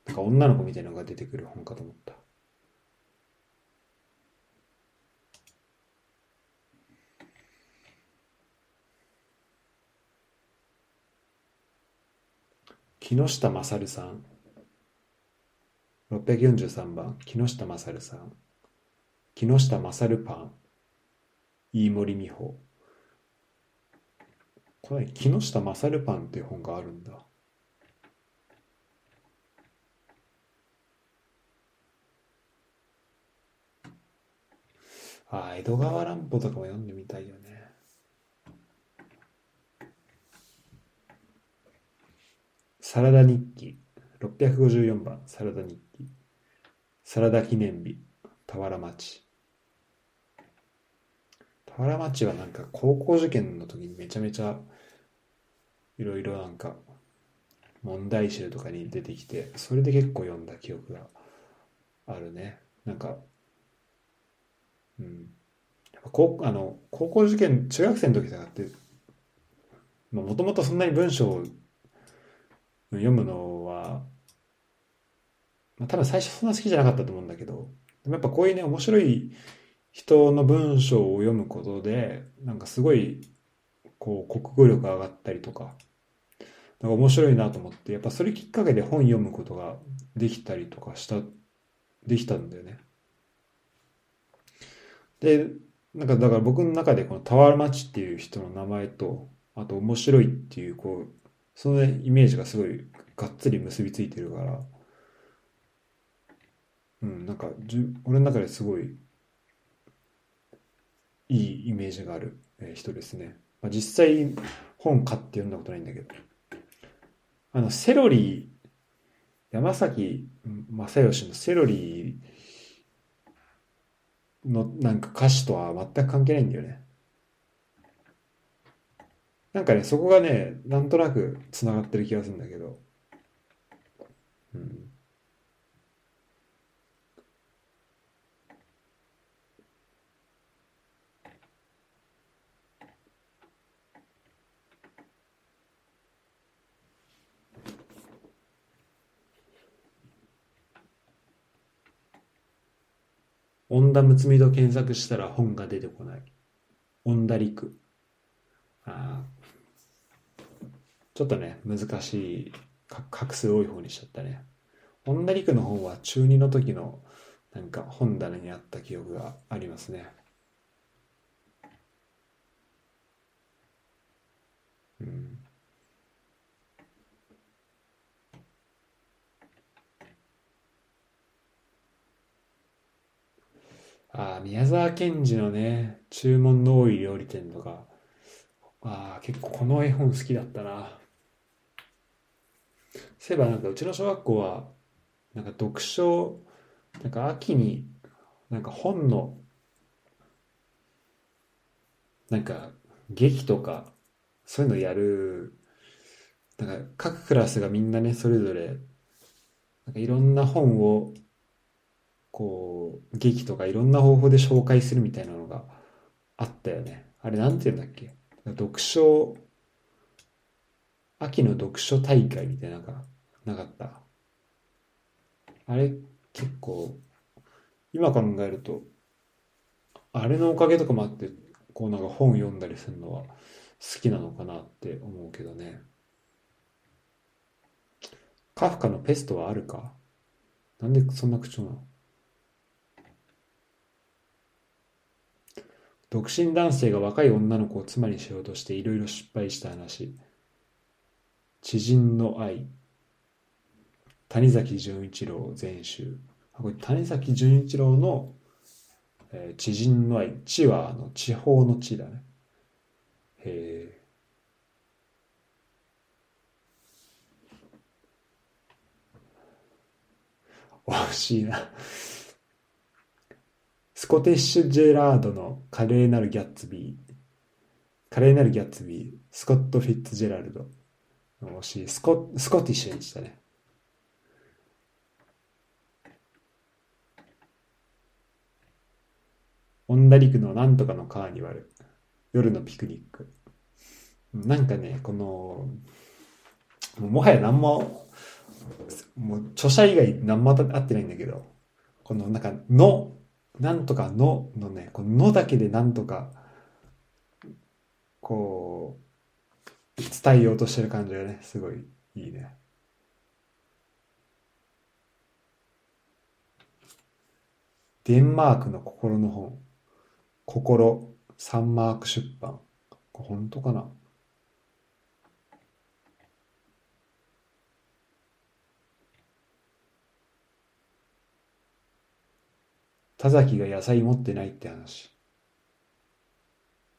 なんか女の子みたいなのが出てくる本かと思った。木下勝さん。643番木下勝さん。木下勝パン。飯森美穂これ木下勝パンっていう本があるんだ。ああ江戸川乱歩とかも読んでみたいよね。サラダ日記654番サラダ日記サラダ記念日田原町田原町はなんか高校受験の時にめちゃめちゃいろいろなんか問題集とかに出てきて、それで結構読んだ記憶があるね。なんか、うん。やっぱ高あの高校受験、中学生の時とかって、もともとそんなに文章を読むのは、まあ、多分最初そんな好きじゃなかったと思うんだけど、でもやっぱこういうね、面白い人の文章を読むことで、なんかすごい、こう、国語力が上がったりとか、なんか面白いなと思って、やっぱそれきっかけで本読むことができたりとかした、できたんだよね。で、なんかだから僕の中でこのタワーマチっていう人の名前と、あと面白いっていう、こう、その、イメージがすごいがっつり結びついてるから、うん、なんかじゅ俺の中ですごいいいイメージがある人ですね。まあ、実際本買って読んだことないんだけど。あの、セロリ、山崎正義のセロリのなんか歌詞とは全く関係ないんだよね。なんかね、そこがね、なんとなく繋がってる気がするんだけど。うん。恩田睦美と検索したら本が出てこない。恩田陸。あちょっとね、難しい、画数多い方にしちゃったね。恩田陸の本は中2の時のなんか本棚にあった記憶がありますね。うん。ああ、宮沢賢治のね、注文の多い料理店とか、ああ、結構この絵本好きだったな。そういえばなんかうちの小学校は、なんか読書、なんか秋に、なんか本の、なんか劇とか、そういうのやる、なんか各クラスがみんなね、それぞれ、なんかいろんな本をこう、劇とかいろんな方法で紹介するみたいなのがあったよね。あれなんて言うんだっけ？読書、秋の読書大会みたいなのがなかった。あれ結構、今考えると、あれのおかげとかもあって、こうなんか本読んだりするのは好きなのかなって思うけどね。カフカのペストはあるか？なんでそんな口調なの？独身男性が若い女の子を妻にしようとしていろいろ失敗した話。知人の愛。谷崎潤一郎全集。谷崎潤一郎の、えー、知人の愛。地はあの地方の地だね。へえ。惜しいなスコティッシュ・ジェラードの華麗なるギャッツビー。華麗なるギャッツビー。スコット・フィッツジェラルド。惜しい。スコ、スコティッシュにしたね。オンダリクのなんとかのカーニバル。夜のピクニック。なんかね、この、ももはや何も、もう著者以外何も合ってないんだけど、このなんか、の、なんとかののね、こののだけでなんとか、こう、伝えようとしてる感じがね、すごいいいね。デンマークの心の本。心、サンマーク出版。これ本当かな？田崎が野菜持ってないって話。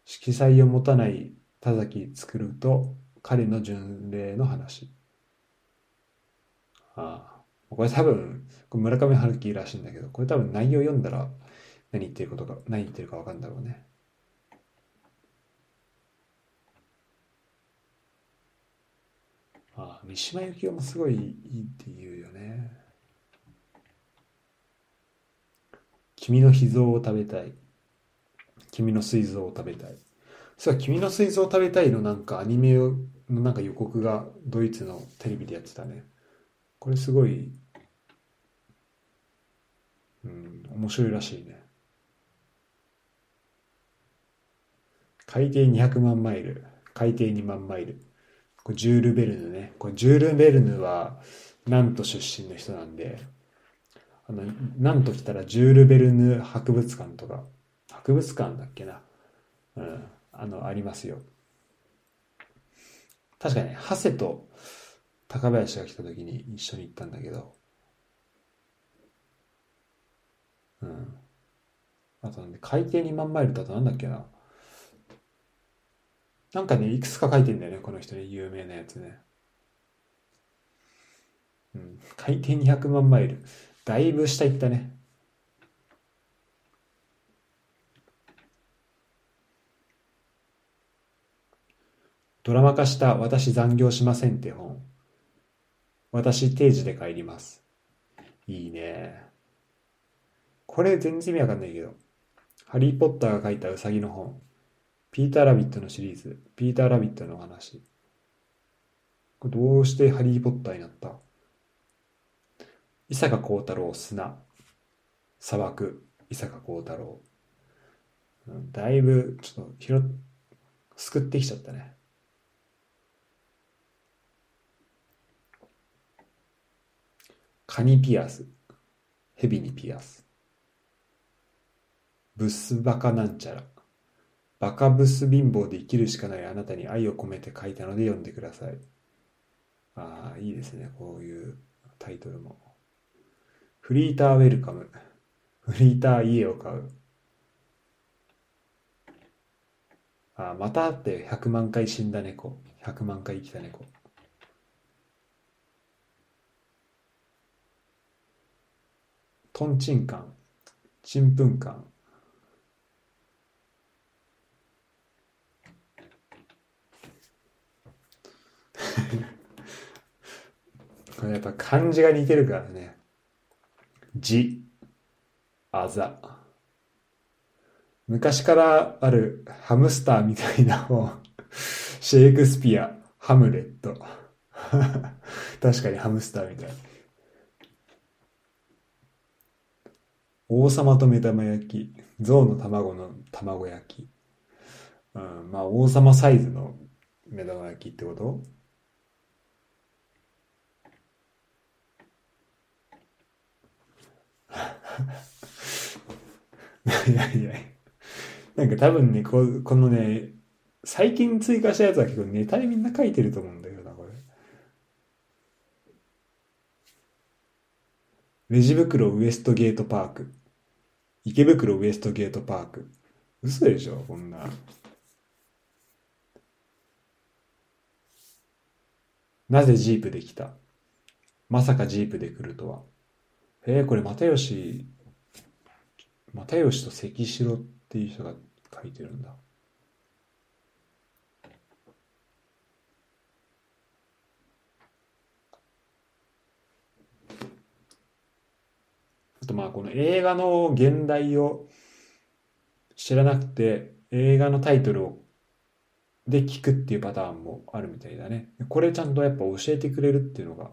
色彩を持たない田崎作ると彼の巡礼の話。ああ。これ多分、村上春樹らしいんだけど、これ多分内容読んだら何言ってるか、何言ってるかわかんだろうね。ああ、三島由紀夫もすごいいいって言うよね。君の秘蔵を食べたい。君の膵臓を食べたい。そう君の膵臓を食べたいのなんかアニメのなんか予告がドイツのテレビでやってたね。これすごい、うん、面白いらしいね。海底200万マイル、海底2万マイル。こジュール・ベルヌね。こジュール・ベルヌは、なんと出身の人なんで、あの、なんと来たらジュール・ベルヌ博物館とか、博物館だっけな？うん、あの、ありますよ。確かに、長谷と高林が来た時に一緒に行ったんだけど、うん。あとなんで、海底2万マイルだとなんだっけな？なんかね、いくつか書いてんだよね、この人ね、有名なやつね。うん。海底200万マイル。だいぶ下行ったね。ドラマ化した私残業しませんって本。私定時で帰ります。いいね。これ全然意味わかんないけど。ハリーポッターが書いたウサギの本。ピーター・ラビットのシリーズ。ピーター・ラビットの話。どうしてハリー・ポッターになった？伊坂幸太郎砂。砂漠。伊坂幸太郎。だいぶ、ちょっと、拾、救ってきちゃったね。カニピアス。ヘビにピアス。ブスバカなんちゃら。バカブス貧乏で生きるしかないあなたに愛を込めて書いたので読んでください。ああ、いいですね。こういうタイトルも。フリーターウェルカム。フリーター家を買う。ああ、また会って100万回死んだ猫。100万回生きた猫。トンチンカン、チンプンカン。やっぱ漢字が似てるからね。字、あざ。昔からあるハムスターみたいな本。シェイクスピア、ハムレット。確かにハムスターみたい。王様と目玉焼き、象の卵の卵焼き。うん、まあ王様サイズの目玉焼きってこと？いやいやなんか多分ね、ここのね、最近追加したやつは結構ネタでみんな書いてると思うんだけどな、これ。レジ袋ウエストゲートパーク。池袋ウエストゲートパーク。嘘でしょこんな。なぜジープで来た？まさかジープで来るとは。えー、これ又吉、又吉と関城っていう人が書いてるんだ。あとまあこの映画の現代を知らなくて映画のタイトルをで聞くっていうパターンもあるみたいだね。これちゃんとやっぱ教えてくれるっていうのが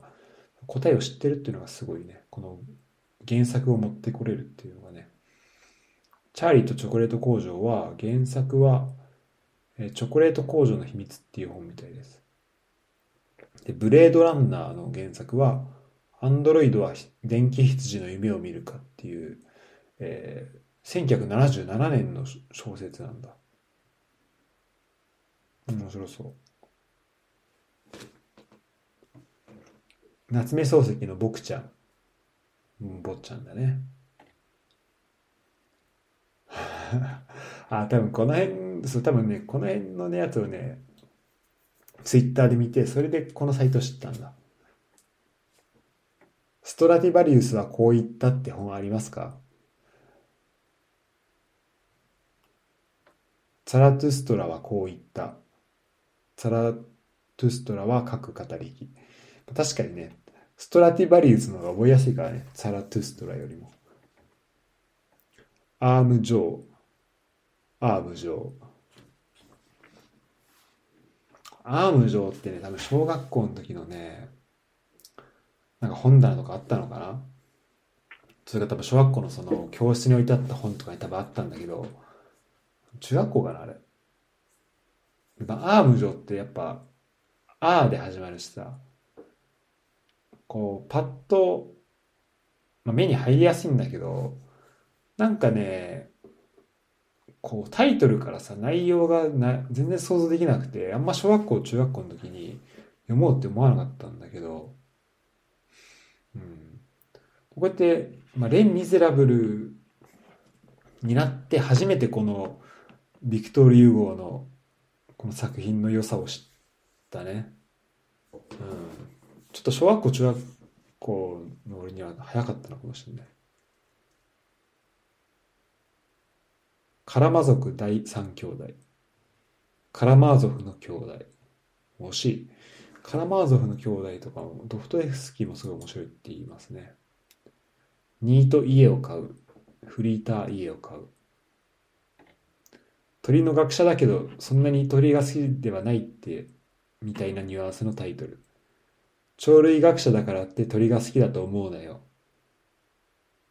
答えを知ってるっていうのがすごいね。この原作を持ってこれるっていうのがね。チャーリーとチョコレート工場は原作はえチョコレート工場の秘密っていう本みたいです。で、ブレードランナーの原作はアンドロイドは電気羊の夢を見るかっていう、えー、1977年の小説なんだ。面白そう。夏目漱石の僕ちゃん。坊ちゃんだね。あ、多分この辺、そう、多分ね、この辺のね、やつをね、ツイッターで見て、それでこのサイト知ったんだ。ストラティバリウスはこう言ったって本ありますか？ザラトゥストラはこう言った。ザラトゥストラは各語り確かにね、ストラティバリウスの方が覚えやすいからね、ザラトゥストラよりも。アームジョー、アームジョー。アームジョーってね、多分小学校の時のね、なんか本棚とかあったのかな？それが多分小学校のその教室に置いてあった本とかに多分あったんだけど、中学校かなあれ。アームジョーってやっぱ、あーで始まるしさ、こう、パッと、まあ、目に入りやすいんだけど、なんかね、こう、タイトルからさ、内容がな全然想像できなくて、あんま小学校、中学校の時に読もうって思わなかったんだけど、うん。こうやって、まあ、レ・ミゼラブルになって初めてこのビクトール・ユーゴーのこの作品の良さを知ったね。うん。ちょっと小学校、中学校の俺には早かったのかもしれない。カラマ族第三兄弟。カラマーゾフの兄弟。惜しい。カラマーゾフの兄弟とかも、ドフトエフスキーもすごい面白いって言いますね。ニート家を買う。フリーター家を買う。鳥の学者だけど、そんなに鳥が好きではないって、みたいなニュアンスのタイトル。鳥類学者だからって鳥が好きだと思うなよ。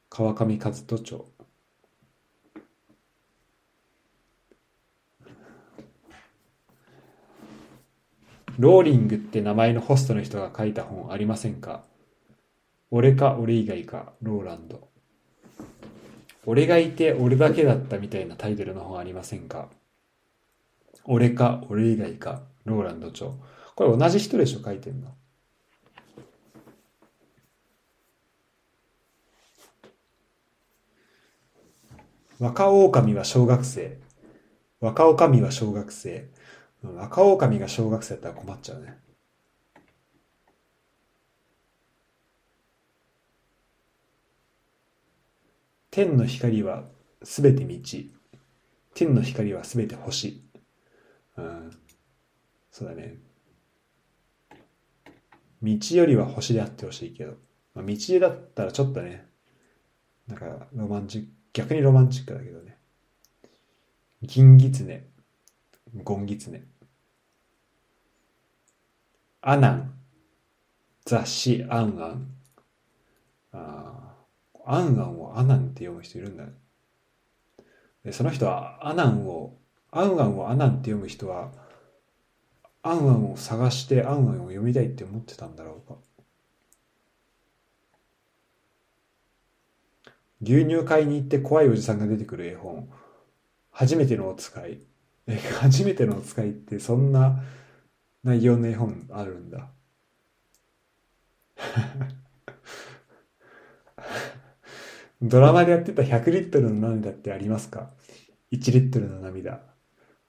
川上和人町。ローリングって名前のホストの人が書いた本ありませんか？俺か俺以外か、ローランド。俺がいて俺だけだったみたいなタイトルの本ありませんか？俺か俺以外か、ローランド著。これ同じ人でしょ書いてんの。若狼は小学生。若狼は小学生。若狼が小学生だったら困っちゃうね。天の光はすべて道。天の光はすべて星。うん。そうだね。道よりは星であってほしいけど。まあ、道だったらちょっとね、なんかロマンチック、逆にロマンチックだけどね。銀狐。ゴンギツネ。アナン。雑誌アンアン。ああ、アンアンをアナンって読む人いるんだね。で、その人はアナンを、アンアンをアナンって読む人は、アンアンを探してアンアンを読みたいって思ってたんだろうか。牛乳買いに行って怖いおじさんが出てくる絵本。初めてのお使い。え、初めてのお使いってそんな内容の絵本あるんだ。ドラマでやってた100リットルの涙ってありますか ?1 リットルの涙。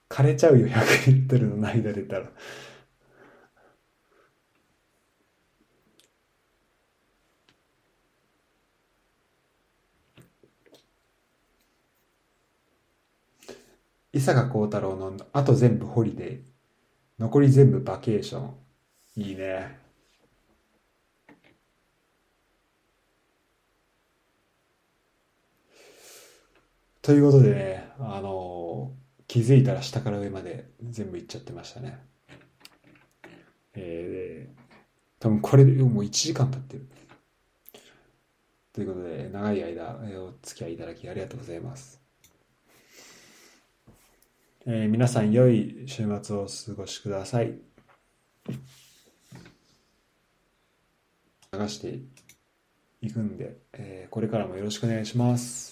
枯れちゃうよ、100リットルの涙出たら。伊坂幸太郎のあと全部ホリデー。残り全部バケーション。いいね。ということでね、あのー、気づいたら下から上まで全部いっちゃってましたね。えー、多分これでもう1時間経ってる。ということで、長い間お付き合いいただきありがとうございます。えー、皆さん良い週末をお過ごしください。流していくんで、えー、これからもよろしくお願いします。